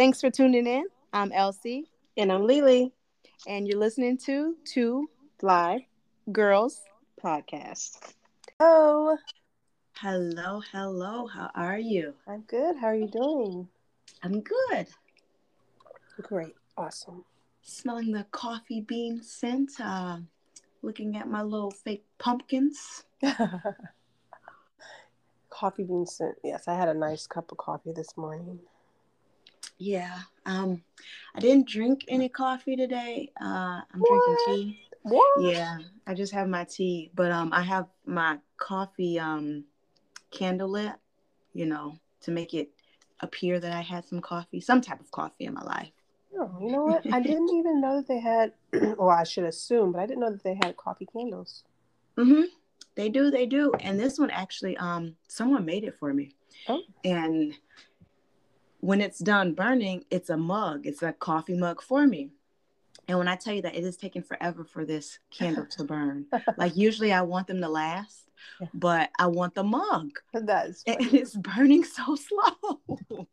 Thanks for tuning in. I'm Elsie. And I'm Lily. And you're listening to Two Fly Girls Podcast. Oh. Hello, hello. How are you? I'm good. How are you doing? I'm good. Great. Awesome. Smelling the coffee bean scent. Uh, looking at my little fake pumpkins. coffee bean scent. Yes, I had a nice cup of coffee this morning. Yeah. Um, I didn't drink any coffee today. Uh, I'm what? drinking tea. What? Yeah, I just have my tea, but um, I have my coffee um candle lit, you know, to make it appear that I had some coffee, some type of coffee in my life. Oh, you know what? I didn't even know that they had. well, I should assume, but I didn't know that they had coffee candles. Mhm. They do. They do. And this one actually, um, someone made it for me. Oh. And when it's done burning, it's a mug. It's a coffee mug for me. And when I tell you that it is taking forever for this candle to burn, like usually I want them to last, yeah. but I want the mug. That's and it's burning so slow.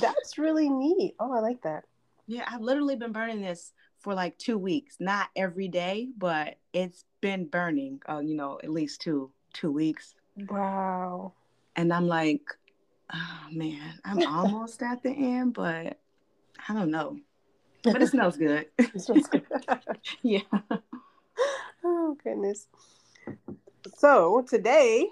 That's really neat. Oh, I like that. Yeah, I've literally been burning this for like two weeks. Not every day, but it's been burning. Uh, you know, at least two two weeks. Wow. And I'm like, oh man, I'm almost at the end, but I don't know. But it smells good. it smells good. yeah. Oh goodness. So today,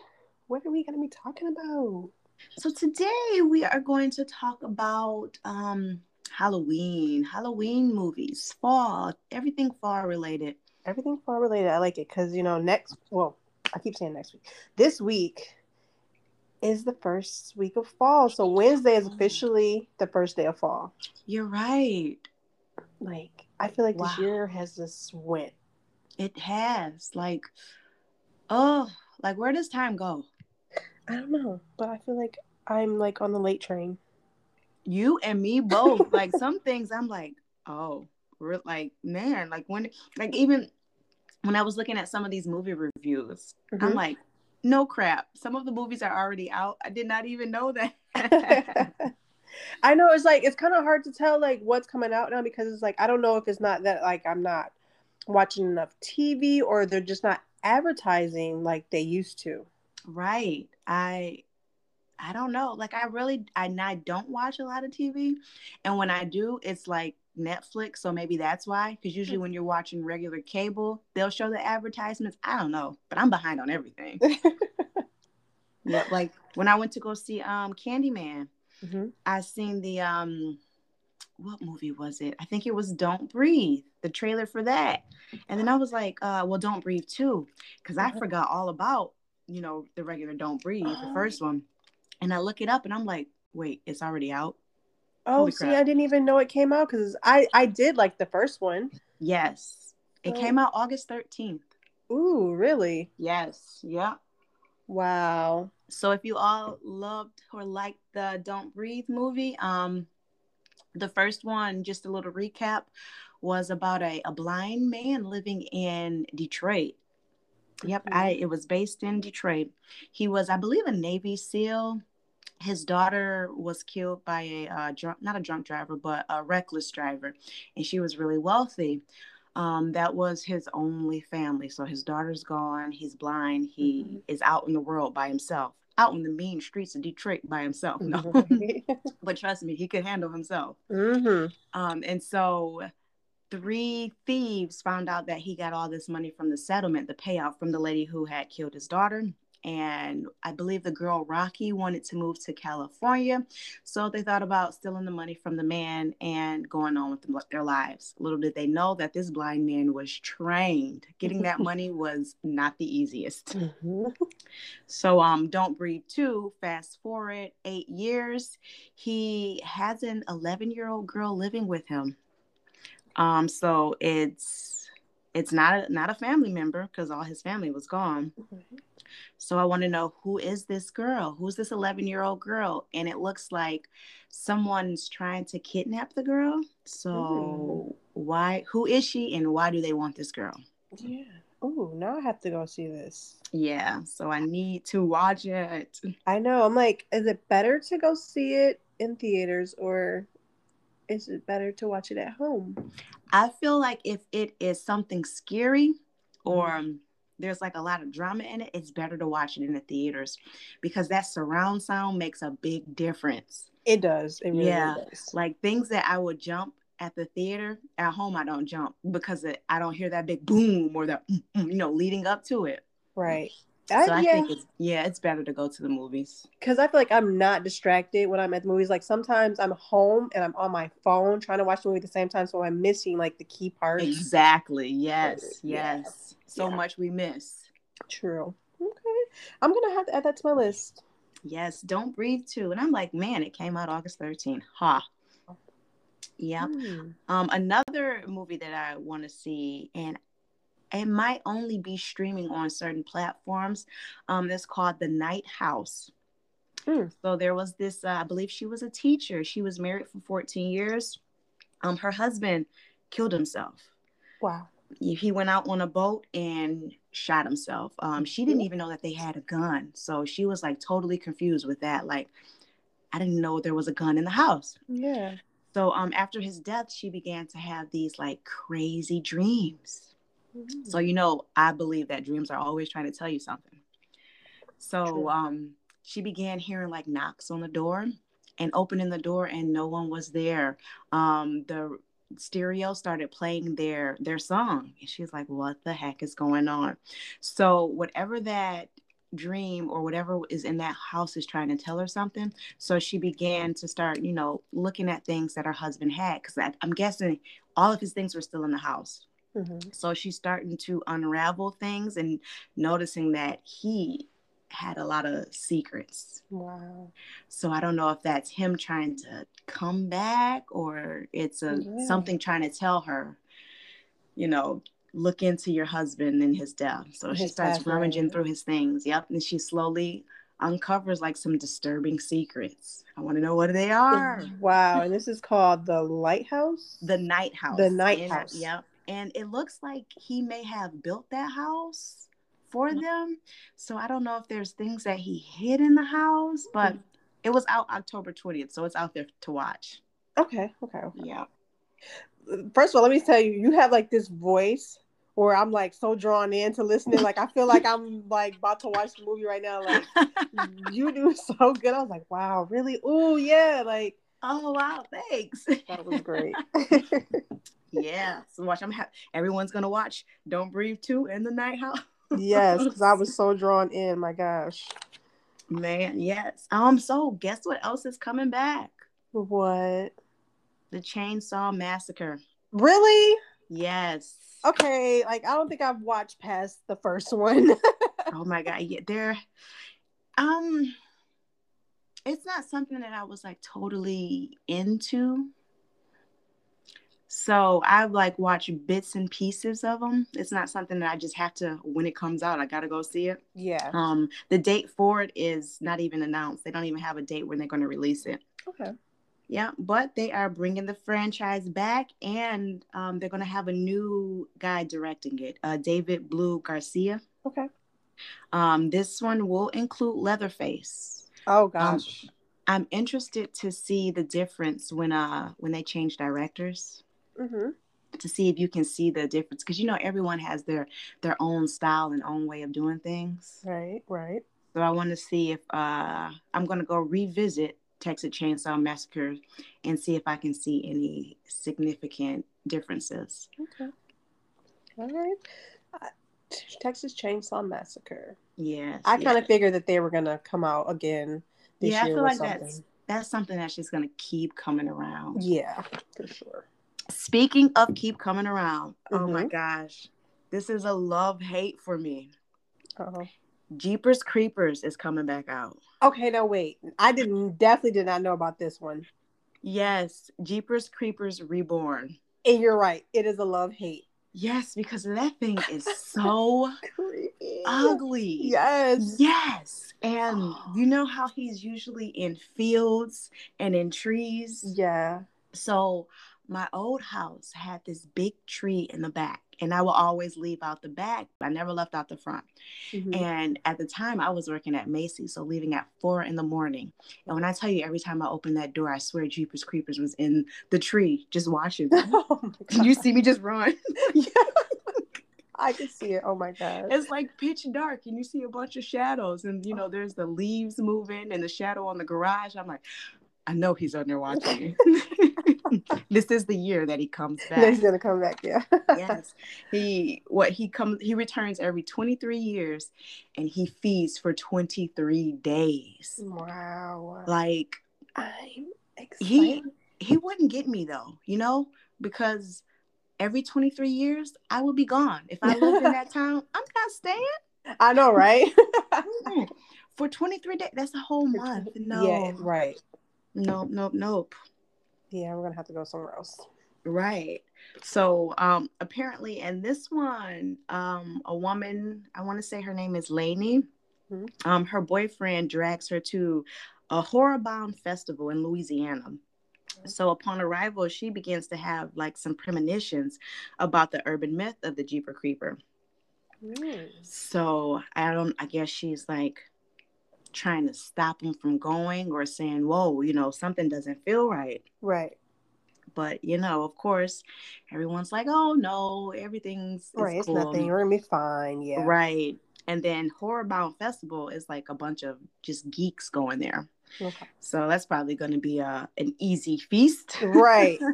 what are we going to be talking about? So today we are going to talk about um, Halloween, Halloween movies, fall, everything fall related. Everything fall related. I like it because you know next. Well, I keep saying next week. This week is the first week of fall. So Wednesday is officially the first day of fall. You're right. Like I feel like wow. this year has just went. It has. Like, oh, like where does time go? I don't know, but I feel like I'm like on the late train. You and me both. like some things I'm like, oh, we're like, man, like when like even when I was looking at some of these movie reviews, mm-hmm. I'm like, no crap. Some of the movies are already out. I did not even know that. I know it's like it's kind of hard to tell like what's coming out now because it's like I don't know if it's not that like I'm not watching enough TV or they're just not advertising like they used to. Right. I I don't know. Like I really I, I don't watch a lot of TV and when I do it's like Netflix, so maybe that's why. Because usually when you're watching regular cable, they'll show the advertisements. I don't know, but I'm behind on everything. yeah, like when I went to go see um Candyman, mm-hmm. I seen the um what movie was it? I think it was Don't Breathe, the trailer for that. And then I was like, uh, well, Don't Breathe 2, because I uh-huh. forgot all about, you know, the regular Don't Breathe, the oh. first one. And I look it up and I'm like, wait, it's already out. Oh, see, I didn't even know it came out because I I did like the first one. Yes, it oh. came out August thirteenth. Ooh, really? Yes. Yeah. Wow. So if you all loved or liked the Don't Breathe movie, um, the first one, just a little recap, was about a, a blind man living in Detroit. Yep, mm-hmm. I it was based in Detroit. He was, I believe, a Navy SEAL his daughter was killed by a uh, drunk, not a drunk driver, but a reckless driver, and she was really wealthy. Um, that was his only family. So his daughter's gone. He's blind. He mm-hmm. is out in the world by himself, out in the mean streets of Detroit by himself. No, mm-hmm. but trust me, he could handle himself. Mm-hmm. Um, and so three thieves found out that he got all this money from the settlement, the payout from the lady who had killed his daughter and I believe the girl Rocky wanted to move to California. So they thought about stealing the money from the man and going on with their lives. Little did they know that this blind man was trained. Getting that money was not the easiest. Mm-hmm. So um Don't Breathe 2, fast forward 8 years, he has an 11-year-old girl living with him. Um so it's it's not a, not a family member because all his family was gone. Mm-hmm. So I want to know who is this girl? Who's this 11 year old girl? And it looks like someone's trying to kidnap the girl. So mm. why, who is she and why do they want this girl? Yeah. Oh, now I have to go see this. Yeah. So I need to watch it. I know. I'm like, is it better to go see it in theaters or is it better to watch it at home? I feel like if it is something scary or um, there's like a lot of drama in it, it's better to watch it in the theaters because that surround sound makes a big difference. It does. It really Yeah. does. Like things that I would jump at the theater, at home I don't jump because it, I don't hear that big boom or that mm, mm, you know leading up to it. Right. So I, I yeah, think it's yeah, it's better to go to the movies. because I feel like I'm not distracted when I'm at the movies. Like sometimes I'm home and I'm on my phone trying to watch the movie at the same time, so I'm missing like the key parts. Exactly. Yes. Yeah. Yes. So Yeah. much we miss. True. Okay. I'm gonna have to add that to my list. Yes. Don't breathe 2. And I'm like, man, it came out August 13th. Ha. Yeah. Hmm. Um, another movie that I want to see, and it might only be streaming on certain platforms. Um, it's called The Night House. Hmm. So there was this, uh, I believe she was a teacher. She was married for 14 years. Um, her husband killed himself. Wow. He went out on a boat and shot himself. Um, she didn't even know that they had a gun. So she was like totally confused with that. Like, I didn't know there was a gun in the house. Yeah. So um after his death, she began to have these like crazy dreams. Mm-hmm. So you know, I believe that dreams are always trying to tell you something. So um she began hearing like knocks on the door and opening the door and no one was there. Um the stereo started playing their their song and she's like what the heck is going on so whatever that dream or whatever is in that house is trying to tell her something so she began to start you know looking at things that her husband had because i'm guessing all of his things were still in the house Mhm. so she's starting to unravel things and noticing that he had a lot of secrets Wow. so I don't know if that's him trying to come back or it's a Yeah. something trying to tell her, you know, look into your husband and his death. So she starts rummaging through his things. Yep. And she slowly uncovers like some disturbing secrets. I want to know what they are. Wow. And this is called the Lighthouse. The night house. The night house. Yep. And it looks like he may have built that house for Mm-hmm. them. So I don't know if there's things that he hid in the house, but Mm-hmm. it was out October 20th, so it's out there to watch. Okay. Okay. okay. Yeah. First of all, let me tell you, you have like this voice where I'm like so drawn in to listening. Like I feel like I'm like about to watch the movie right now. Like you do so good. I was like, wow, really? Oh yeah, like oh wow, thanks. that was great. yeah. So watch. I'm ha- everyone's gonna watch Don't Breathe 2 in the Night House. yes, because I was so drawn in. My gosh. Man, yes. Um, so guess what else is coming back? What? The Chainsaw Massacre. Really? Yes. Okay. Like I don't think I've watched past the first one. oh my god yeah they're um it's not something that i was like totally into so I've like watch bits and pieces of them it's not something that i just have to when it comes out i gotta go see it yeah. um the date for it is not even announced they don't even have a date when they're going to release it Okay. yeah but they are bringing the franchise back and um, they're going to have a new guy directing it uh, david blue garcia Okay. um, this one will include Leatherface. Oh gosh. I'm interested to see the difference when uh when they change directors mm-hmm. to see if you can see the difference because you know everyone has their their own style and own way of doing things. Right. Right. So I want to see if uh I'm gonna go revisit Texas Chainsaw Massacre and see if I can see any significant differences. Okay. All right. Uh, Texas Chainsaw Massacre. Yes, I kind of figured that they were gonna come out again this yeah, I feel like something. that's that's something that's just gonna keep coming around. Yeah, for sure. Speaking of keep coming around, oh my Mhm. gosh, this is a love hate for me. Uh-huh. Jeepers Creepers is coming back out. Okay, now wait. I didn't definitely did not know about this one. Yes, Jeepers Creepers Reborn. And you're right. It is a love hate. Yes, because that thing is so Creepy. ugly. Yes. Yes. And you know how he's usually in fields and in trees? Yeah. So my old house had this big tree in the back and I will always leave out the back. I never left out the front. Mhm. And at the time, I was working at Macy's, so leaving at four in the morning. And when I tell you, every time I opened that door, I swear Jeepers Creepers was in the tree just watching. me. oh you see me just run? yeah. I can see it. Oh my god. It's like pitch dark, and you see a bunch of shadows, and you know there's the leaves moving and the shadow on the garage. I'm like, I know he's on there watching me. this is the year that he comes back. He's gonna come back. Yeah. yes, he what he comes he returns every 23 years, and he feeds for 23 days. Wow. Like I'm excited. he he wouldn't get me though, you know, because every 23 years I would be gone. If I lived in that town, I'm not staying. I know, right? For 23 days, that's a whole month. No, Yeah. Right. nope, nope, nope. Yeah, we're gonna have to go somewhere else. Right. So um apparently in this one, um, a woman, I want to say her name is Lainey, Mhm. um, her boyfriend drags her to a Horror Hound festival in Louisiana. So upon arrival, she begins to have like some premonitions about the urban myth of the Jeeper Creeper. Mm. So I don't I guess she's like trying to stop him from going or saying, Whoa, you know, something doesn't feel right. Right. But you know, of course, everyone's like, "Oh no, everything's Right. it's cool." nothing. We're gonna be fine. Yeah. Right. And then Horror Hound Festival is like a bunch of just geeks going there. Okay. So that's probably going to be a an easy feast. Right.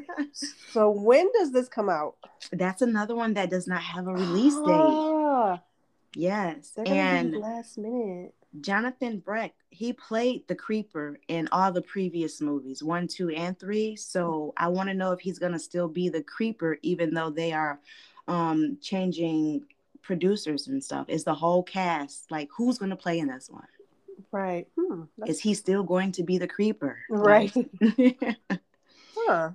So when does this come out? that's another one that does not have a release date. Ah, Yes. And last minute. Jonathan Breck, he played the creeper in all the previous movies, one, two, and three. So I want to know if he's gonna still be the creeper, even though they are um changing producers and stuff. Is the whole cast like who's gonna play in this one? Right. Hmm. Is he still going to be the creeper? Right. Like- Huh.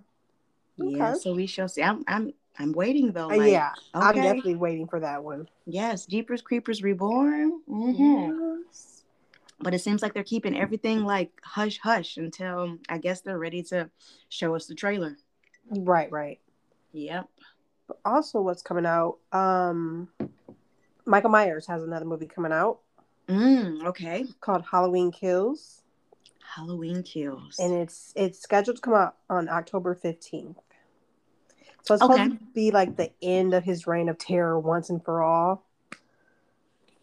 yeah, so we shall see. I'm I'm I'm waiting though. Uh, like, yeah. I'm definitely waiting for that one. Yes, Jeepers Creepers Reborn. Mhm. Yes. but it seems like they're keeping everything like hush hush until I guess they're ready to show us the trailer. Right. Right. Yep. But also, what's coming out? Um, Michael Myers has another movie coming out Mm, okay. called Halloween Kills, Halloween kills. and it's it's scheduled to come out on October fifteenth. So it's supposed Okay. to be like the end of his reign of terror once and for all.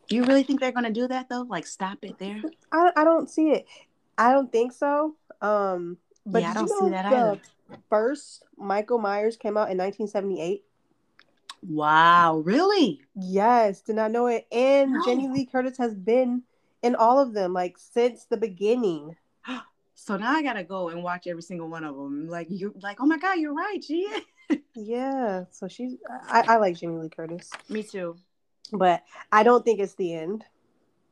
you really think they're gonna do that though? Like stop it there? I, I don't see it. I don't think so. Um, but Yeah, I don't see that the either. First, Michael Myers came out in 1978. Wow, really? Yes, did not know it. And No. Jenny Lee Curtis has been in all of them, like since the beginning. So now I gotta go and watch every single one of them. Like you're like oh my god, you're right, G. Yeah, so she's. I, I like Jenny Lee Curtis, Me too. but I don't think it's the end.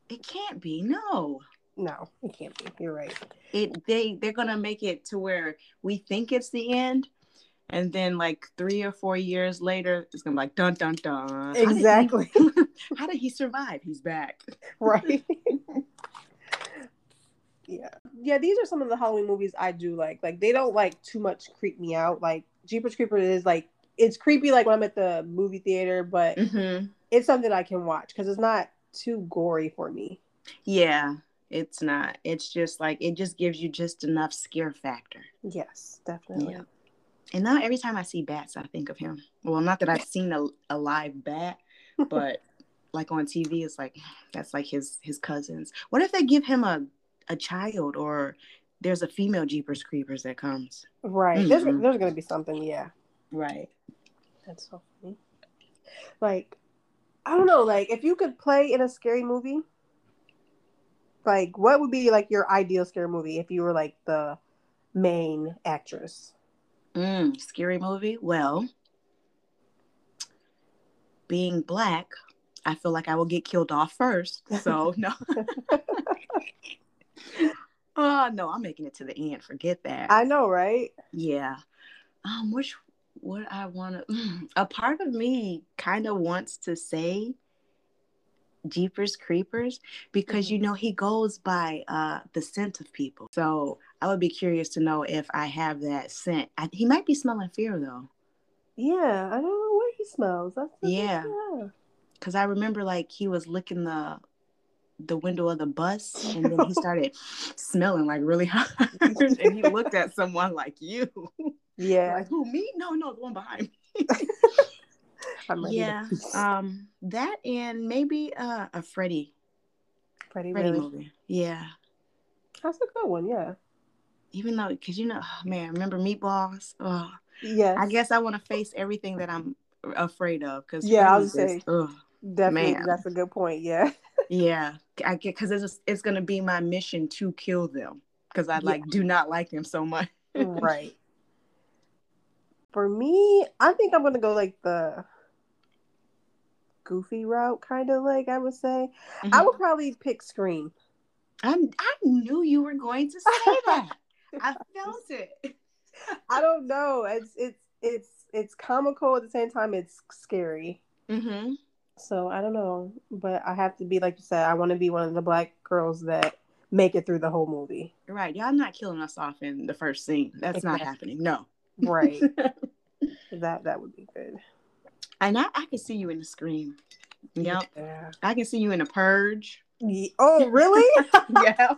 It can't be. No. No, it can't be. You're right. It they they're gonna make it to where we think it's the end, and then like three or four years later, it's gonna be like dun dun dun. How did he- Exactly. How did he survive? He's back. right. yeah, yeah. These are some of the Halloween movies I do like. Like they don't like too much creep me out. Like Jeepers Creepers is like it's creepy like when I'm at the movie theater, but hmm it's something I can watch because it's not too gory for me. Yeah, it's not. It's just like it just gives you just enough scare factor. Yes, definitely. Yeah. And now every time I see bats, I think of him. Well, not that I've seen a, a live bat, but like on TV, it's like that's like his his cousins. What if they give him a a child or there's a female Jeepers Creepers that comes? Right. There's Mhm. there's gonna be something. Yeah. Right. That's so funny. Like, I don't know. Like, if you could play in a scary movie, like, what would be like your ideal scary movie if you were like the main actress? Mm, scary movie. Well, being black, I feel like I will get killed off first. So no. Oh no, I'm making it to the end. Forget that. I know, right? yeah. Um, which what I want to. A part of me kind of wants to say Jeepers Creepers because you know he goes by uh the scent of people. So I would be curious to know if I have that scent. I, he might be smelling fear though. Yeah, I don't know where he smells. That's Yeah. yeah. Cause I remember like he was licking the the window of the bus and then he started smelling like really hot. and he looked at someone like you. Yeah. Like who me? No, no, the one behind me. I'm ready yeah. Um that and maybe uh a Freddy Freddie Freddy really. movie. Yeah. That's a good one. Yeah. Even though cause you know, oh, man, remember meatballs? Oh yeah I guess I want to face everything that I'm afraid of because Yeah, I was gonna say. ugh. Definitely. Man. That's a good point. Yeah. Yeah, I get because it's it's gonna be my mission to kill them because I Yeah. like do not like them so much. right. For me, I think I'm gonna go like the goofy route, kind of like I would say. I Mhm. would probably pick Scream. I I knew you were going to say that. I felt it. I don't know. It's it's it's it's comical at the same time. It's scary. Mm-hmm. So I don't know, but I have to be like you said. I want to be one of the black girls that make it through the whole movie. Right, y'all not killing us off in the first scene. That's not happening. No. Right. that that would be good. And I, I can see you in the scream. Yep. Yeah. I can see you in a purge. Ye- Oh, really? yeah.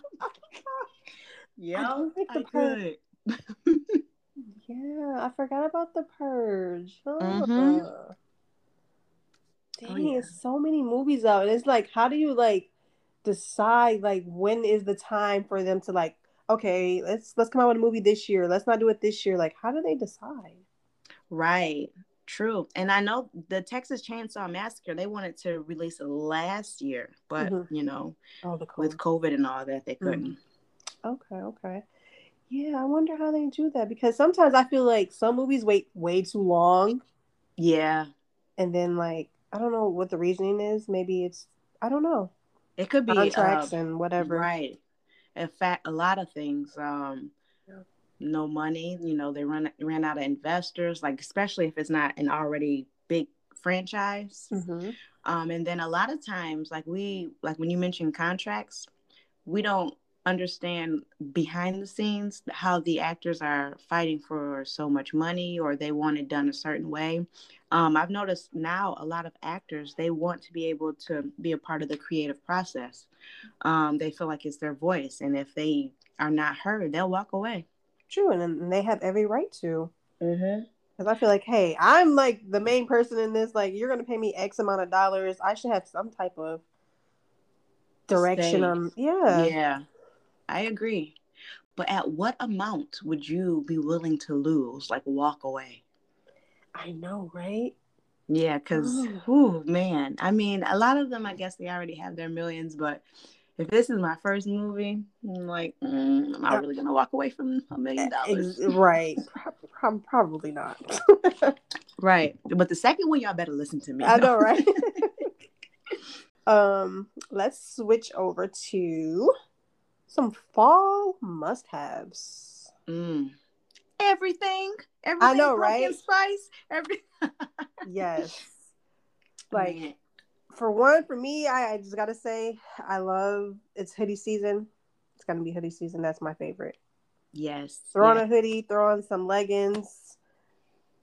Yeah. I Purge- could. yeah, I forgot about the purge. Huh. Mhm. Dang, Oh, yeah. so many movies out, and it's like, how do you like decide like when is the time for them to like, okay, let's let's come out with a movie this year. Let's not do it this year. Like, how do they decide? Right. True. And I know the Texas Chainsaw Massacre, they wanted to release it last year, but Mhm. you know, Oh, the with COVID and all that, they couldn't. Okay, okay. Yeah, I wonder how they do that because sometimes I feel like some movies wait way too long Yeah. and then like I don't know what the reasoning is. Maybe it's I don't know. It could be Contracts uh, and whatever. Right. In fact, a lot of things. Um, Yeah. no money. You know, they run ran out of investors. Like especially if it's not an already big franchise. hmm Um, and then a lot of times, like we like when you mention contracts, we don't understand behind the scenes how the actors are fighting for so much money or they want it done a certain way. Um, I've noticed now a lot of actors they want to be able to be a part of the creative process. Um, they feel like it's their voice, and if they are not heard, they'll walk away. True, and, and they have every right to. Mm-hmm. Because I feel like, hey, I'm like the main person in this. Like, you're gonna pay me X amount of dollars. I should have some type of direction Say. on. Yeah. Yeah, I agree. But at what amount would you be willing to lose, like walk away? I know, right? Yeah, because, oh man, I mean, a lot of them, I guess they already have their millions, but if this is my first movie, I'm like, mm, am I really gonna walk away from a million dollars? Right. Pro- prob- probably not. Right. But the second one, y'all better listen to me. I know, right? um, let's switch over to some fall must-haves. Mm. Everything, everything. I know, right? Spice, every. Yes. Like Man. for one, for me, I, I just gotta say, I love it's hoodie season. It's gonna be hoodie season. That's my favorite. yes, Throw on yes. a hoodie, throw on some leggings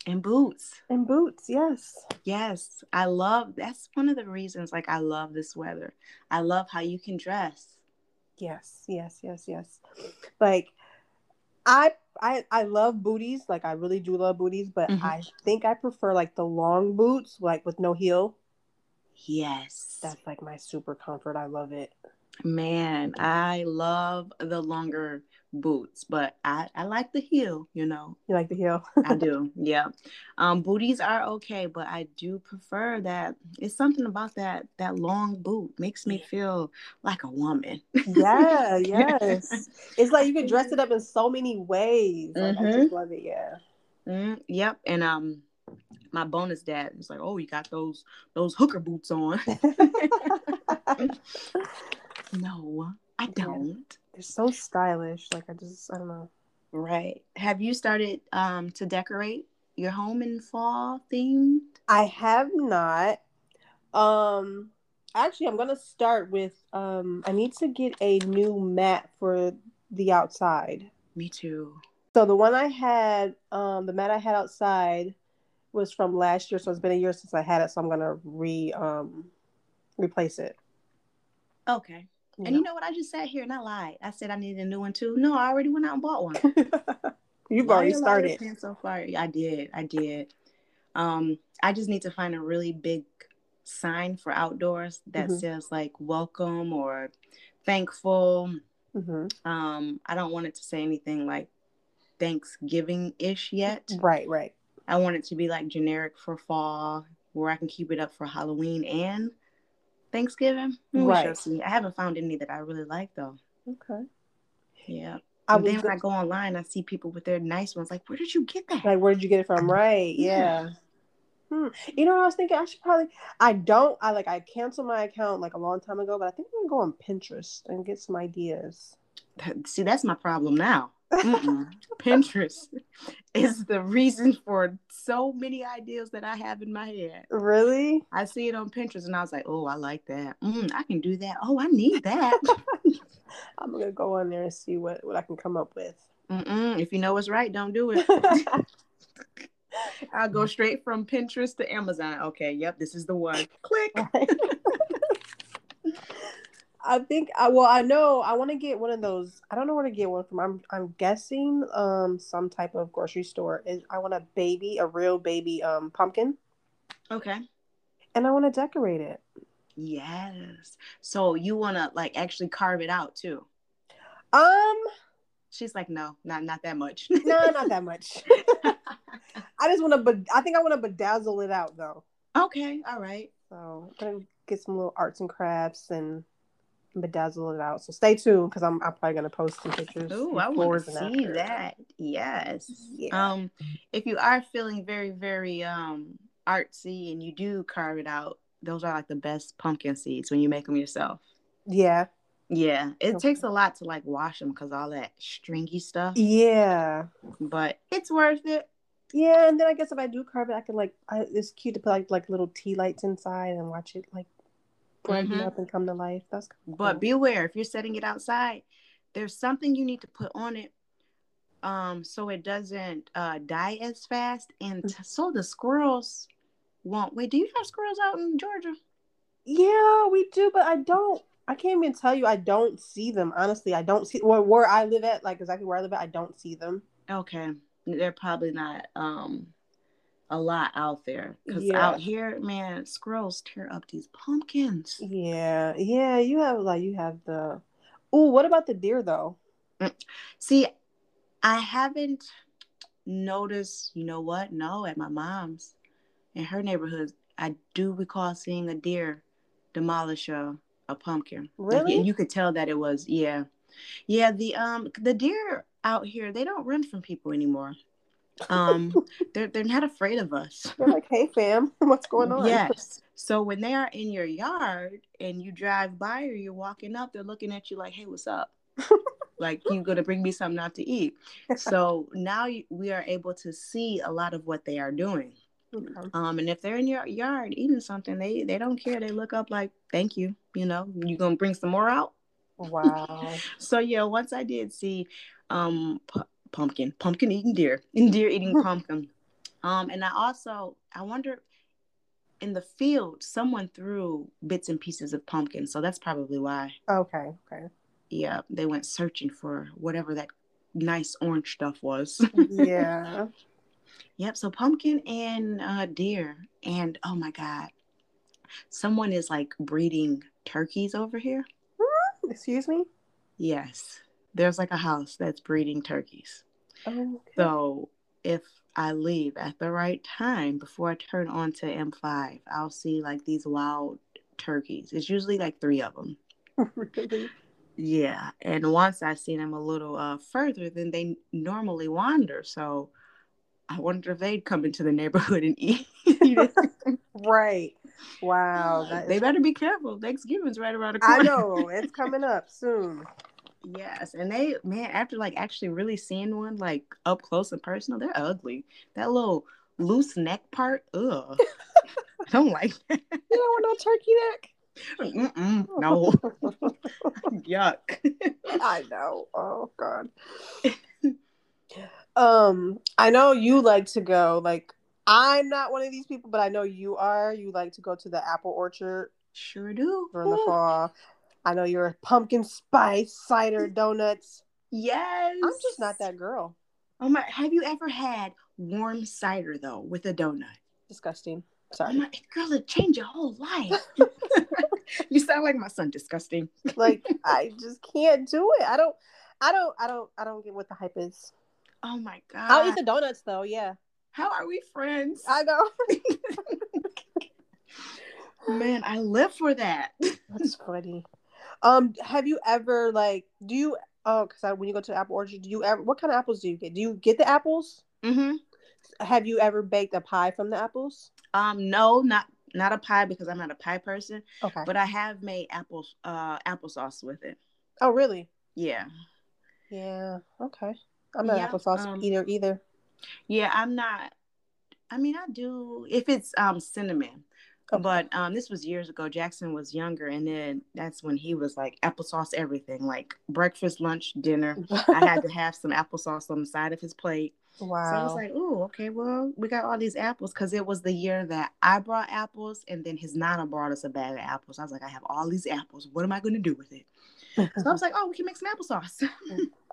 and boots. and boots. Yes. Yes, I love. That's one of the reasons. Like, I love this weather. I love how you can dress. Yes, yes, yes, yes. Like I I I love booties, like I really do love booties, but Mhm. I think I prefer like the long boots, like with no heel. Yes. That's like my super comfort. I love it. Man, I love the longer boots, but I, I like the heel, you know. You like the heel? I do. Yeah. Um booties are okay, but I do prefer that it's something about that that long boot makes me feel like a woman. yeah, yes. It's like you can dress it up in so many ways. Like, I Mhm. just love it. Yeah. Mm, yep. And um my bonus dad was like, "Oh, you got those those hooker boots on." no, I don't. They're so stylish. Like I just I don't know. Right. Have you started um to decorate your home in fall themed? I have not. Um actually I'm gonna start with um I need to get a new mat for the outside. Me too. So the one I had, um, the mat I had outside, was from last year, so it's been a year since I had it, so I'm gonna re um replace it. Okay. You And you know what? I just sat here and I lied. I said I needed a new one too. No, I already went out and bought one. You've Liar, already started. so far. I did. I did. Um, I just need to find a really big sign for outdoors that Mhm. says like welcome or thankful. hmm Um, I don't want it to say anything like Thanksgiving ish yet. Right, right. I want it to be like generic for fall where I can keep it up for Halloween and Thanksgiving. We shall Right. see. I haven't found any that I really like though. Okay. Yeah. I And then when I go online, I see people with their nice ones. Like, where did you get that? like, where did you get it from? Right. Yeah. Hmm. You know, I was thinking I should probably. I don't. I like. I canceled my account like a long time ago, but I think I'm gonna go on Pinterest and get some ideas. See, that's my problem now. Pinterest is the reason for so many ideas that I have in my head. Really? I see it on Pinterest and I was like, oh, I like that. Mm, I can do that. Oh, I need that. I'm gonna go on there and see what what I can come up with. Mm-mm. If you know what's right, don't do it. I'll go straight from Pinterest to Amazon. Okay, yep, this is the one. Click. I think I well I know I want to get one of those. I don't know where to get one from. I'm I'm guessing um some type of grocery store. Is I want a baby, a real baby um pumpkin, Okay. and I want to decorate it. Yes. So you want to like actually carve it out too? Um, She's like, no, not not that much. no, not that much. I just want to, but I think I want to bedazzle it out though. okay. All right. So I'm gonna get some little arts and crafts and bedazzle it out. So stay tuned because I'm, I'm probably gonna post some pictures. Oh, I want to see that. Yes. Yeah. Um, if you are feeling very, very um artsy and you do carve it out, those are like the best pumpkin seeds when you make them yourself. Yeah, Yeah, it Okay. takes a lot to like wash them because all that stringy stuff, yeah, but it's worth it. yeah. And then I guess if I do carve it, I can like I, it's cute to put like like little tea lights inside and watch it like brighten Mhm. up and come to life. That's cool. But beware if you're setting it outside, there's something you need to put on it, um, so it doesn't uh die as fast, and Mm. t- so the squirrels won't. Wait, do you have squirrels out in Georgia? Yeah, we do, but I don't. I can't even tell you. I don't see them. Honestly, I don't see where, where I live at. Like exactly where I live at, I don't see them. Okay, they're probably not um a lot out there because Yeah. out here, man, squirrels tear up these pumpkins. Yeah, yeah. You have like you have the. Oh, what about the deer though? See, I haven't noticed. You know what? No, at my mom's in her neighborhood, I do recall seeing a deer demolish a, a pumpkin. Really? and you could tell that it was yeah, yeah. The um the deer out here they don't run from people anymore. Um, they're they're not afraid of us. They're like, "Hey, fam, what's going on?" Yes. So when they are in your yard and you drive by or you're walking up, they're looking at you like, "Hey, what's up?" like you gonna bring me something out to eat. So now we are able to see a lot of what they are doing. Okay. Um, and if they're in your yard eating something, they they don't care. They look up like, "Thank you." You know, you gonna bring some more out. Wow. So yeah, once I did see um pumpkin, pumpkin eating deer, and deer eating pumpkin. Um, and I also I wonder in the field someone threw bits and pieces of pumpkin, so that's probably why. Okay. Okay. Yeah, they went searching for whatever that nice orange stuff was. Yeah. yep. So pumpkin and uh, deer, and oh my god, someone is like breeding turkeys over here. Excuse me. Yes, there's like a house that's breeding turkeys. Okay. So if I leave at the right time before I turn on to M5, I'll see like these wild turkeys. It's usually like three of them. really? Yeah. And once I see them a little uh, further, then they normally wander. So I wonder if they'd come into the neighborhood and eat it. Right. Wow. They is- better be careful. Thanksgiving's right around the corner. I know it's coming up soon. Yes, and they man, after like actually really seeing one like up close and personal, they're ugly. That little loose neck part, ugh. I don't like that. You don't want no turkey neck. Mm-mm, no, yuck. I know. Oh God. um, I know you like to go like I'm not one of these people, but I know you are. You like to go to the apple orchard Sure do. during the fall. I know you're pumpkin spice cider mm. donuts. Yes. I'm just not that girl. Oh my! Have you ever had warm cider though with a donut? Disgusting. Sorry. Oh my girl, it changed your whole life. you sound like my son. Disgusting. like I just can't do it. I don't. I don't. I don't. I don't get what the hype is. Oh my god. I'll eat the donuts though. Yeah. How are we friends? I know. Man, I live for that. That's funny. Um, have you ever like? Do you? Oh, because when you go to the apple orchard, do you ever? What kind of apples do you get? Do you get the apples? hmm Have you ever baked a pie from the apples? Um, no, not not a pie because I'm not a pie person, Okay. but I have made apple uh applesauce with it. oh, really? Yeah. Yeah. Okay. I'm not Yeah, an applesauce um, eater either. Yeah, I'm not I mean I do if it's um cinnamon. But um this was years ago. Jackson was younger and then that's when he was like applesauce everything, like breakfast, lunch, dinner. I had to have some applesauce on the side of his plate. wow. So I was like, oh, okay, well, we got all these apples because it was the year that I brought apples and then his Nana brought us a bag of apples. I was like, I have all these apples. What am I going to do with it? So I was like, oh, we can make some applesauce.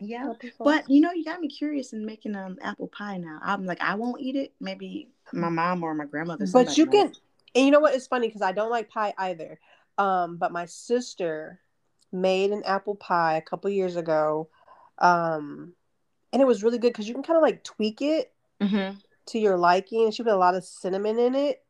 Yeah. But you know, you got me curious in making um apple pie now. I'm like, I won't eat it. Maybe my mom or my grandmother. but you might. can and you know what it's funny because i don't like pie either um but my sister made an apple pie a couple years ago um and it was really good because you can kind of like tweak it Mhm. to your liking she put a lot of cinnamon in it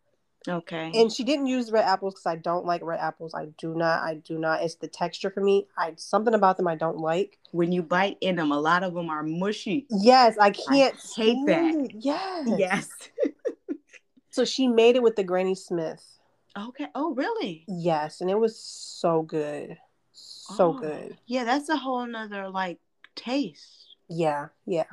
Okay. and she didn't use red apples because i don't like red apples i do not i do not it's the texture for me i something about them i don't like when you bite in them, a lot of them are mushy. yes i can't hate that. yes Yes. so she made it with the granny smith okay. Oh, really? Yes, and it was so good. So Oh. good. Yeah, that's a whole nother like taste. Yeah, yeah.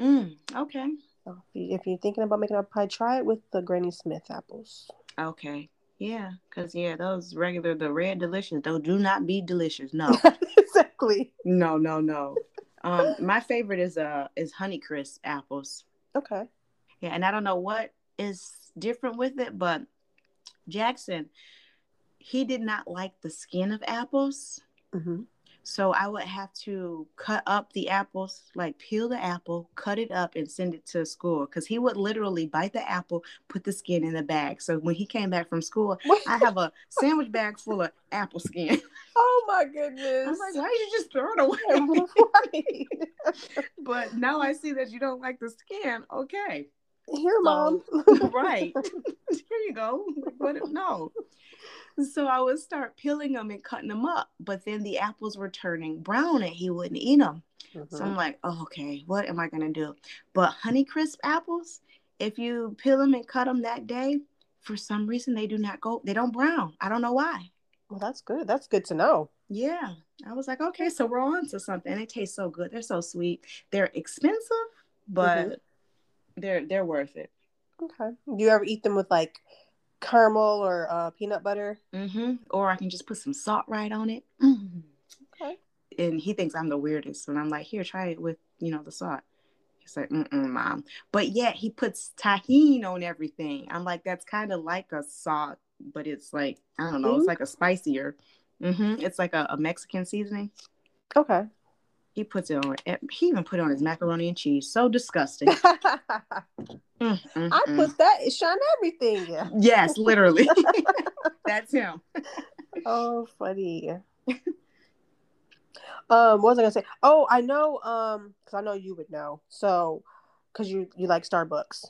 Mm, okay. So if, you, if you're thinking about making a pie, try it with the Granny Smith apples. Okay. Yeah, because yeah, those regular the red delicious, those do not be delicious. No. exactly. no, no, no. Um my favorite is uh is Honeycrisp apples. Okay. Yeah, and I don't know what is different with it, but Jackson, he did not like the skin of apples. hmm So I would have to cut up the apples, like peel the apple, cut it up, and send it to school. Because he would literally bite the apple, put the skin in the bag. So when he came back from school, I have a sandwich bag full of apple skin. oh my goodness. I goodness. was like, why did you just throw it away? but now I see that you don't like the skin. Okay. Here, mom. right. Here you go. What? No. So I would start peeling them and cutting them up, but then the apples were turning brown and he wouldn't eat them. So I'm mm-hmm. like, oh, okay, what am I gonna do? But Honeycrisp apples, if you peel them and cut them that day, for some reason they do not go, they don't brown. I don't know why. Well, that's good. That's good to know. Yeah, I was like, okay, so we're on to something. They taste so good. They're so sweet. They're expensive, but mm-hmm. They're they're worth it. Okay. Do you ever eat them with like caramel or uh, peanut butter? hmm Or I can just put some salt right on it. Mm. Okay. And he thinks I'm the weirdest, and I'm like, here, try it with you know the salt. He's like, mm mom. But yet he puts Tajín on everything. I'm like, that's kind of like a salt, but it's like I don't know, it's Mhm. like a spicier. hmm It's like a, a Mexican seasoning. Okay. He puts it on. He even put it on his macaroni and cheese. So disgusting. I Mm, mm, mm. put that it's on everything. Yes, literally. That's him. Oh, funny. um, what was I gonna say? Oh, I know. Um, because I know you would know. So, because you you like Starbucks.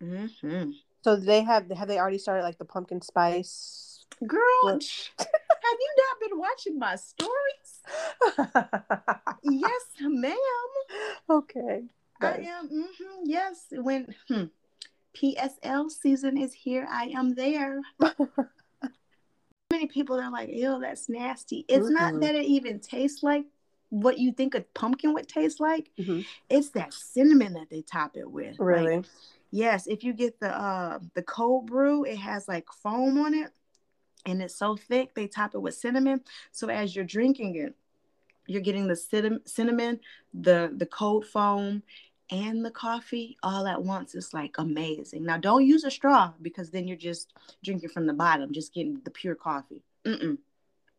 hmm So they have have they already started like the pumpkin spice? Girl, have you not been watching my stories? Yes, ma'am. okay. I am. hmm yes, when hmm, PSL season is here, I am there. Many people are like, "Ew, that's nasty." It's not Mhm. that it even tastes like what you think a pumpkin would taste like. Mhm. It's that cinnamon that they top it with. Like, Really? Yes, if you get the uh the cold brew, it has like foam on it and it's so thick they top it with cinnamon. So as you're drinking it, you're getting the cinnamon, the the cold foam and the coffee all at once is like amazing. Now, don't use a straw because then you're just drinking from the bottom, just getting the pure coffee. Mm-mm.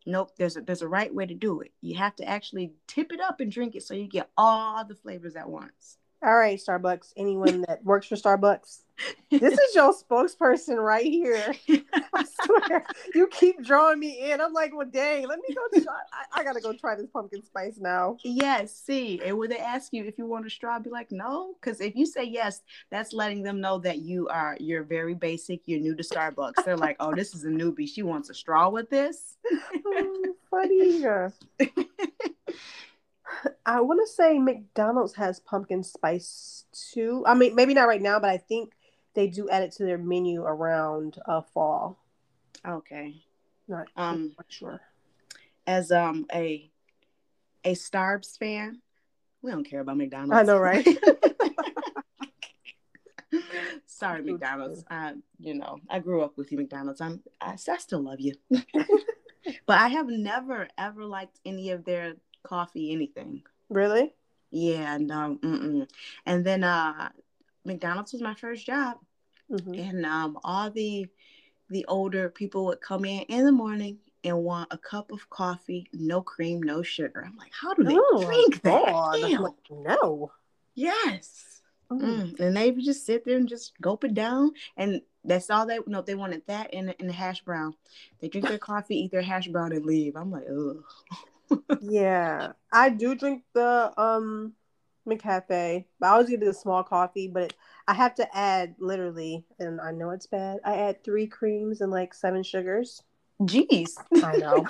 Nope, there's a there's a right way to do it. You have to actually tip it up and drink it so you get all the flavors at once. All right, Starbucks. Anyone that works for Starbucks, this is your spokesperson right here. I swear, you keep drawing me in. I'm like, well, dang, let me go try. I, I gotta go try this pumpkin spice now. Yes, see, and when they ask you if you want a straw, be like, no, because if you say yes, that's letting them know that you are you're very basic. You're new to Starbucks. They're like, oh, this is a newbie. She wants a straw with this. oh, funny. I want to say McDonald's has pumpkin spice too. I mean, maybe not right now, but I think they do add it to their menu around uh, fall. Okay. Not, um, sure. As um a a Starbs fan, we don't care about McDonald's. I know, right? Sorry, McDonald's. I, you know, I grew up with you, McDonald's. I'm, I, I still love you, but I have never ever liked any of their coffee, anything. Really? Yeah, no. Mm-mm. And then uh, McDonald's was my first job, mm-hmm. and um, all the the older people would come in in the morning and want a cup of coffee, no cream, no sugar. I'm like, how do they oh, drink that? Like, no. Yes. Mm. Mm. And they would just sit there and just gulp it down, and that's all they no. They wanted that and in the hash brown. They drink their coffee, eat their hash brown, and leave. I'm like, ugh yeah, I do drink the um McCafe, but I always get the small coffee. But I have to add literally, and I know it's bad. I add three creams and like seven sugars. Jeez, I know.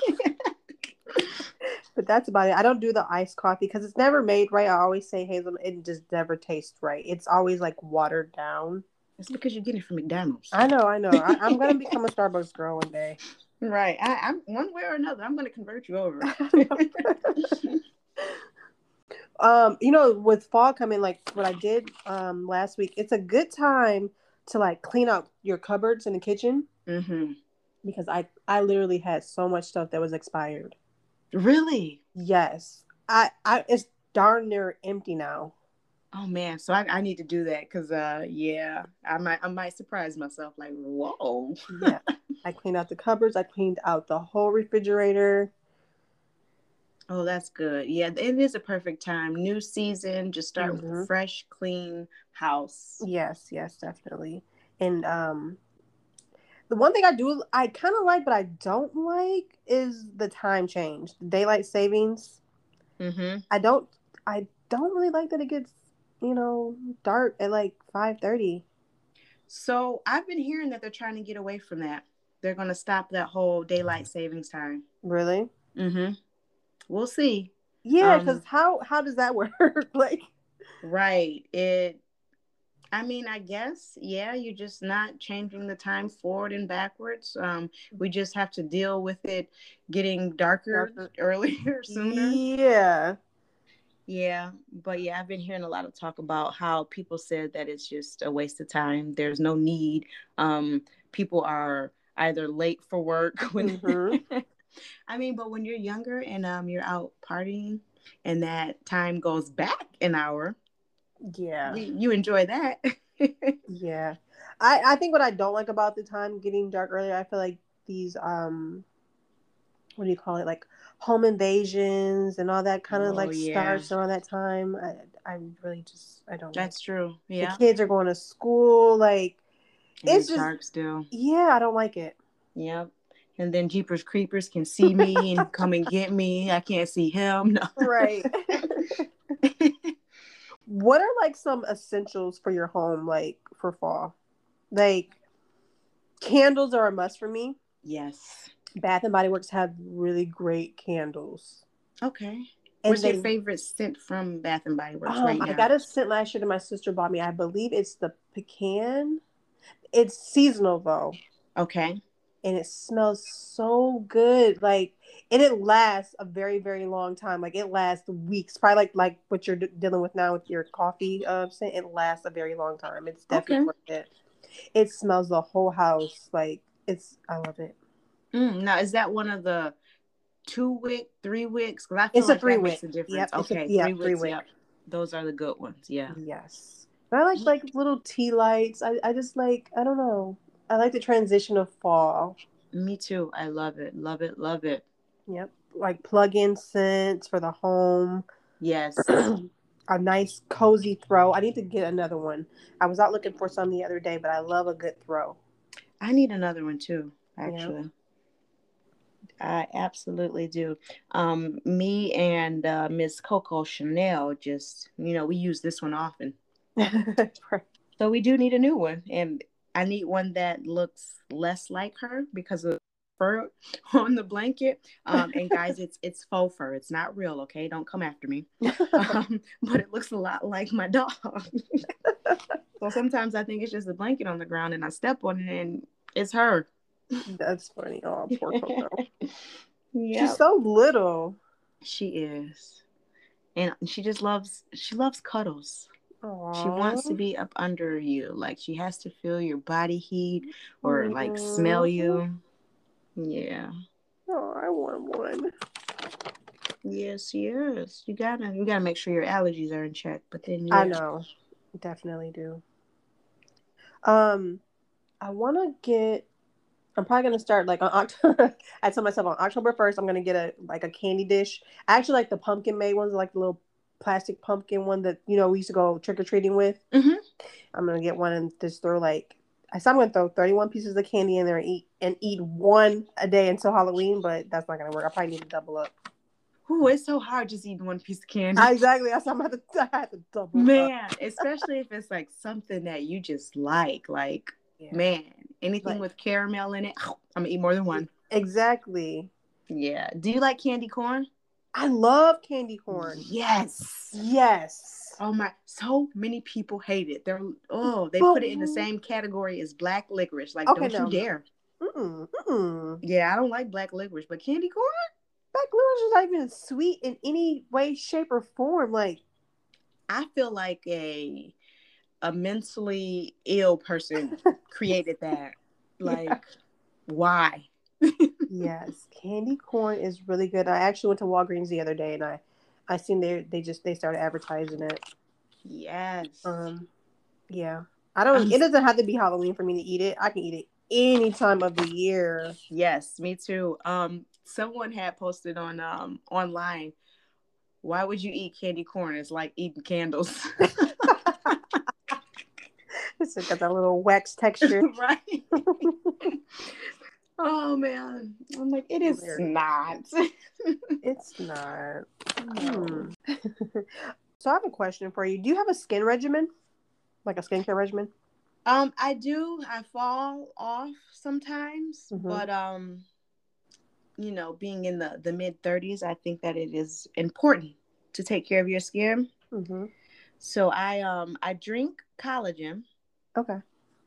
but that's about it. I don't do the iced coffee because it's never made right. I always say hazelnut. It just never tastes right. It's always like watered down. It's because you get it from McDonald's. I know, I know. I, am gonna become a Starbucks girl one day. Right. I, am one way or another. I'm going to convert you over. um, you know, with fall coming, like what I did um last week, it's a good time to like clean out your cupboards in the kitchen. Mm-hmm. Because I I literally had so much stuff that was expired. Really? Yes. I I it's darn near empty now. Oh man, so I, I need to do that because uh yeah, I might I might surprise myself like whoa. yeah. I cleaned out the cupboards. I cleaned out the whole refrigerator. Oh, that's good. Yeah, it is a perfect time. New season, just start mm-hmm. with a mm-hmm. fresh, clean house. Yes, yes, definitely. And um the one thing I do I kind of like but I don't like is the time change. Daylight savings. Mm-hmm. I don't I don't really like that it gets, you know, dark at like 5:30. So, I've been hearing that they're trying to get away from that they're going to stop that whole daylight savings time. Really? Mm-hmm. We'll see. Yeah, because um, how how does that work? like, right? It. I mean, I guess yeah. You're just not changing the time forward and backwards. Um, we just have to deal with it getting darker, darker. earlier, sooner. Yeah. Yeah, but yeah, I've been hearing a lot of talk about how people said that it's just a waste of time. There's no need. Um, people are either late for work when mm-hmm. I mean, but when you're younger and um you're out partying and that time goes back an hour, yeah, you, you enjoy that. yeah. I I think what I don't like about the time getting dark earlier, I feel like these um what do you call it like home invasions and all that kind of oh, like yeah. starts around that time. I I really just I don't. That's like true. Yeah. The kids are going to school like and it's just dark still. Yeah, I don't like it. Yep. And then Jeepers Creepers can see me and come and get me. I can't see him. No. Right. what are like some essentials for your home, like for fall? Like candles are a must for me. Yes. Bath and Body Works have really great candles. Okay. And What's they, your favorite scent from Bath and Body Works um, right now? I got a scent last year that my sister bought me. I believe it's the pecan. It's seasonal though. Okay. And it smells so good. Like and it lasts a very very long time. Like it lasts weeks. Probably like like what you're d- dealing with now with your coffee uh scent. It lasts a very long time. It's definitely okay. worth it. It smells the whole house. Like it's I love it. Mm, now is that one of the two wick, three wicks? Because I feel it's like a three wick. A difference. Yep, okay, a, yeah, three, three wick. Yep. Those are the good ones. Yeah. Yes. And I like like little tea lights. I, I just like I don't know. I like the transition of fall. Me too. I love it. Love it. Love it. Yep. Like plug in scents for the home. Yes. a nice cozy throw. I need to get another one. I was out looking for some the other day, but I love a good throw. I need another one too, actually. I absolutely do. Um, me and uh, Miss Coco Chanel just, you know, we use this one often. so we do need a new one. And I need one that looks less like her because of fur on the blanket. Um, and guys, it's it's faux fur. It's not real. Okay, don't come after me. Um, but it looks a lot like my dog. so sometimes I think it's just a blanket on the ground, and I step on it, and it's her. That's funny. Oh, poor Coco. yeah, she's so little. She is, and she just loves. She loves cuddles. Aww. She wants to be up under you. Like she has to feel your body heat or mm-hmm. like smell you. Yeah. Oh, I want one. Yes, yes. You gotta you gotta make sure your allergies are in check. But then yeah. I know. Definitely do. Um I wanna get I'm probably gonna start like on October. I told myself on October first, I'm gonna get a like a candy dish. I actually like the pumpkin made ones, like the little plastic pumpkin one that you know we used to go trick or treating with. Mm-hmm. I'm gonna get one and just throw like I said I'm gonna throw 31 pieces of candy in there and eat and eat one a day until Halloween, but that's not gonna work. I probably need to double up. Ooh, it's so hard just eating one piece of candy. Exactly. That's I'm to, I have to double. Up man, especially if it's like something that you just like. Like, yeah. man, anything like, with caramel in it, I'm gonna eat more than one. Exactly. Yeah. Do you like candy corn? I love candy corn. Yes. Yes. Oh my! So many people hate it. They're oh, they put it in the same category as black licorice. Like, okay, don't no. you dare! Mm-mm, mm-mm. Yeah, I don't like black licorice, but candy corn. Black licorice is not even sweet in any way, shape, or form. Like, I feel like a a mentally ill person created that. Like, yeah. why? yes, candy corn is really good. I actually went to Walgreens the other day and I I seen they they just they started advertising it. Yes. Um. Yeah. I don't. Um, it doesn't have to be Halloween for me to eat it. I can eat it any time of the year. Yes, me too. Um. Someone had posted on um online. Why would you eat candy corn? It's like eating candles. it's got that little wax texture, right? Oh man, I'm like, it is not. it's not. Hmm. so I have a question for you. Do you have a skin regimen, like a skincare regimen? Um, I do. I fall off sometimes, mm-hmm. but um, you know, being in the the mid 30s, I think that it is important to take care of your skin. Mm-hmm. So I um I drink collagen. Okay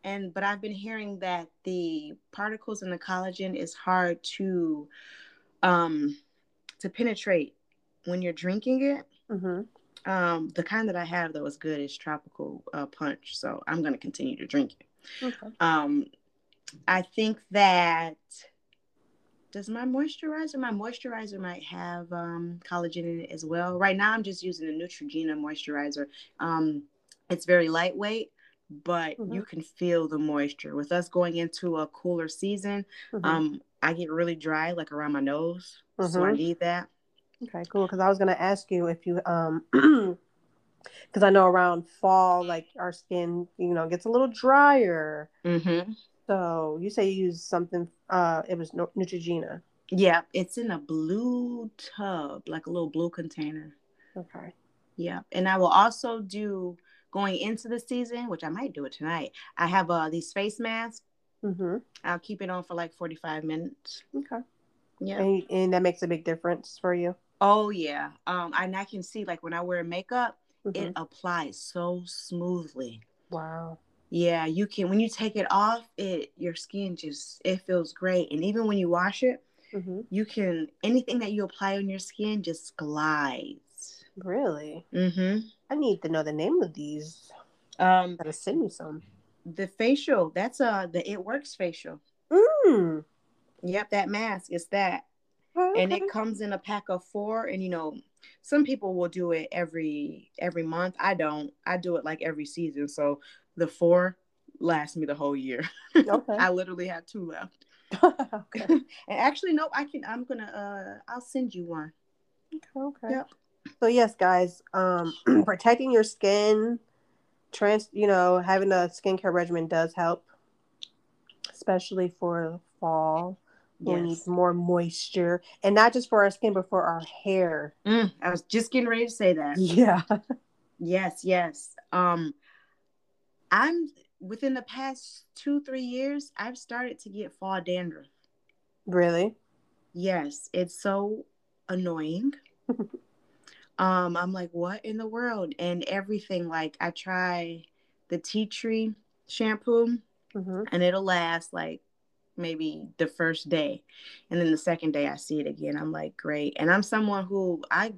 and but I've been hearing that the particles in the collagen is hard to um to penetrate when you're drinking it. Mm-hmm. Um, the kind that I have though is good is tropical uh, punch, so I'm going to continue to drink it. Okay. Um, I think that does my moisturizer my moisturizer might have um, collagen in it as well. Right now, I'm just using a Neutrogena moisturizer. Um, it's very lightweight, but mm-hmm. you can feel the moisture. With us going into a cooler season, mm-hmm. um, I get really dry, like around my nose, mm-hmm. so I mm-hmm. need that. Okay, cool. Because I was gonna ask you if you um, because I know around fall, like our skin, you know, gets a little drier. Mm-hmm. So you say you use something? Uh, it was Neutrogena. Yeah, it's in a blue tub, like a little blue container. Okay. Yeah, and I will also do going into the season, which I might do it tonight. I have uh these face masks. Mm-hmm. I'll keep it on for like 45 minutes. Okay. Yeah. And, and, that makes a big difference for you. Oh yeah. Um, and I can see like when I wear makeup, mm-hmm. it applies so smoothly. Wow. Yeah, you can when you take it off, it your skin just it feels great. And even when you wash it, mm-hmm. you can anything that you apply on your skin just glides. Really? Mm-hmm. I need to know the name of these. Um, gotta send me some. The facial. That's uh the It Works facial. Mm. Yep, that mask is that. okay. And it comes in a pack of four, and you know some people will do it every every month. I don't. I do it like every season. So the four lasts me the whole year. Okay. I literally have two left. okay. and actually, no, I can. I'm gonna. Uh, I'll send you one. Okay. Okay. Yep. So yes, guys, um, protecting your skin, trans, you know, having a skincare regimen does help, especially for fall. Yes. We need more moisture, and not just for our skin, but for our hair. Mm, I was just getting ready to say that. Yeah. yes. Yes. Um, I'm within the past two three years. I've started to get fall dandruff. Really? Yes. It's so annoying. um, I'm like, what in the world? And everything. Like, I try the tea tree shampoo, mm-hmm. and it'll last like maybe the first day and then the second day i see it again i'm like great and i'm someone who i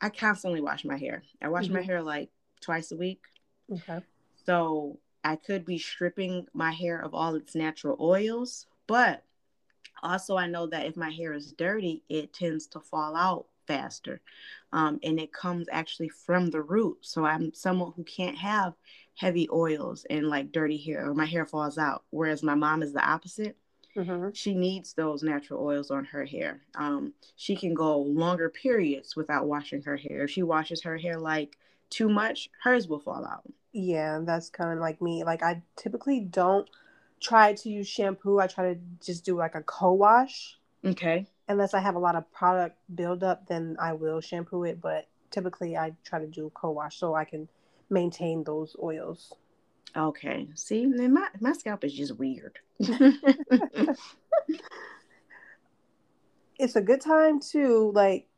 i constantly wash my hair i wash mm-hmm. my hair like twice a week okay so i could be stripping my hair of all its natural oils but also i know that if my hair is dirty it tends to fall out faster. Um, and it comes actually from the root. So i'm someone who can't have heavy oils and like dirty hair or my hair falls out whereas my mom is the opposite. Mm-hmm. she needs those natural oils on her hair. Um, she can go longer periods without washing her hair. If she washes her hair like too much hers will fall out. Yeah that's kind of like me. Like i typically don't try to use shampoo. I try to just do like a co-wash. Okay unless i have a lot of product buildup then i will shampoo it but typically i try to do co-wash so i can maintain those oils. Okay. See, my, my scalp is just weird. it's a good time to like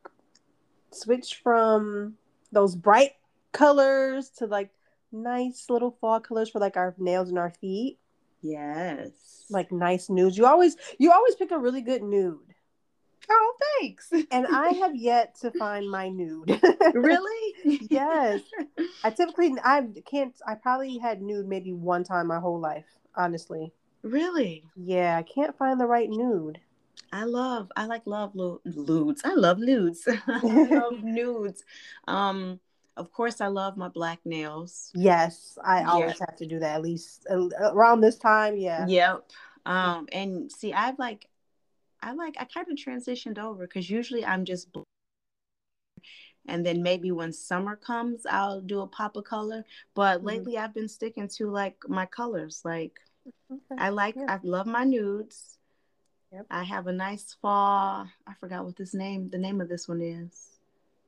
switch from those bright colors to like nice little fall colors for like our nails and our feet. Yes. Like nice nudes. You always you always pick a really good nude. Oh, thanks. and I have yet to find my nude. really? yes. I typically I can't I probably had nude maybe one time my whole life, honestly. Really? Yeah, I can't find the right nude. I love I like love nudes. I love nudes. I love nudes. Um of course I love my black nails. Yes, I always have to do that at least around this time, yeah. Yep. Um and see I've like I like I kind of transitioned over because usually I'm just and then maybe when summer comes I'll do a pop of color. But mm-hmm. lately I've been sticking to like my colors. Like okay. I like yeah. I love my nudes. Yep. I have a nice fall. I forgot what this name the name of this one is.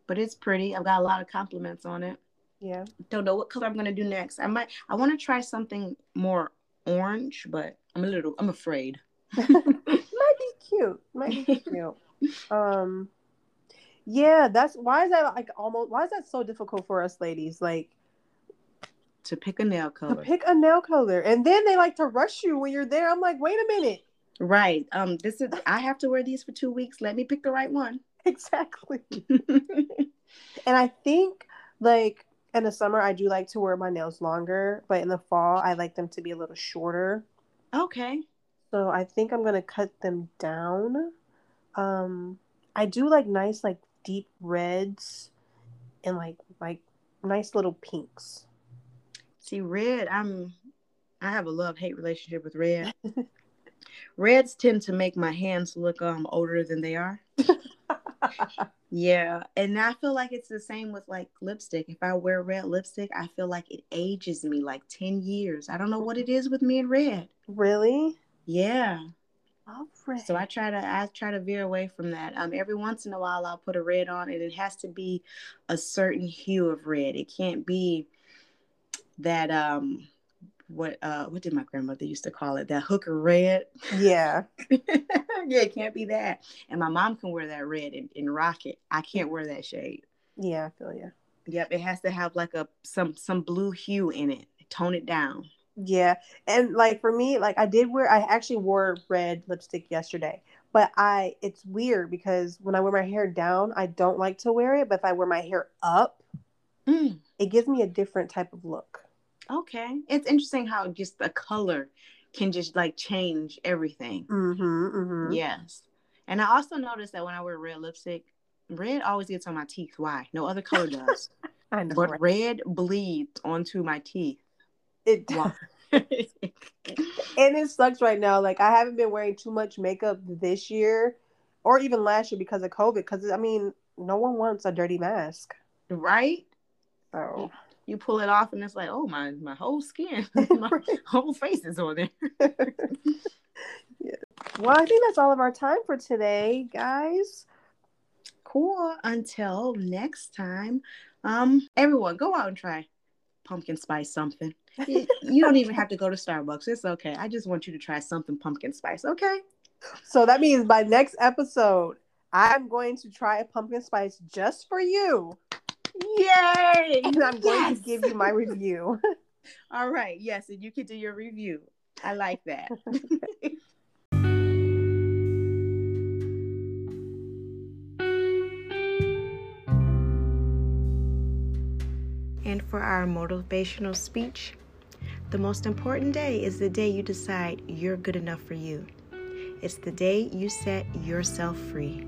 But it's pretty. I've got a lot of compliments on it. Yeah. Don't know what color I'm gonna do next. I might I want to try something more orange, but I'm a little I'm afraid. cute. Might be cute. um, yeah, that's why is that like almost why is that so difficult for us ladies? Like to pick a nail color. To pick a nail color, and then they like to rush you when you're there. I'm like, wait a minute. Right. Um. This is. I have to wear these for two weeks. Let me pick the right one. Exactly. and I think like in the summer I do like to wear my nails longer, but in the fall I like them to be a little shorter. Okay. So I think I'm gonna cut them down. Um, I do like nice like deep reds and like like nice little pinks. See, red, I'm I have a love hate relationship with red. Reds tend to make my hands look um older than they are. yeah, and I feel like it's the same with like lipstick. If I wear red lipstick, I feel like it ages me like 10 years. I don't know what it is with me and red. Really? Yeah. So I try to I try to veer away from that. Um, every once in a while I'll put a red on, and it has to be a certain hue of red. It can't be that um what uh what did my grandmother used to call it? That hooker red? Yeah. Yeah it can't be that. And my mom can wear that red and, and rock it. I can't wear that shade. Yeah i feel you yep it has to have like a some some blue hue in it. Tone it down yeah. And like for me, like I did wear I actually wore red lipstick yesterday. But I it's weird because when I wear my hair down, I don't like to wear it, but if I wear my hair up, mm. it gives me a different type of look. Okay. It's interesting how just the color can just like change everything. Mm-hmm, mm-hmm. Yes. And I also noticed that when I wear red lipstick, red always gets on my teeth. Why? No other color does. I know. but right? red bleeds onto my teeth. It Why? and it sucks right now. Like I haven't been wearing too much makeup this year, or even last year because of COVID. Because I mean, no one wants a dirty mask. right? So You pull it off and it's like, oh my my whole skin, my whole face is on there. Well, I think that's all of our time for today, guys. Cool. Until next time, um, everyone go out and try pumpkin spice something. You don't even have to go to Starbucks. It's okay. I just want you to try something pumpkin spice. Okay. So that means by next episode, I'm going to try a pumpkin spice just for you, Yay! and I'm going Yes! to give you my review. All right. Yes, and you can do your review. I like that. for our motivational speech, the most important day is the day you decide you're good enough for you. It's the day you set yourself free.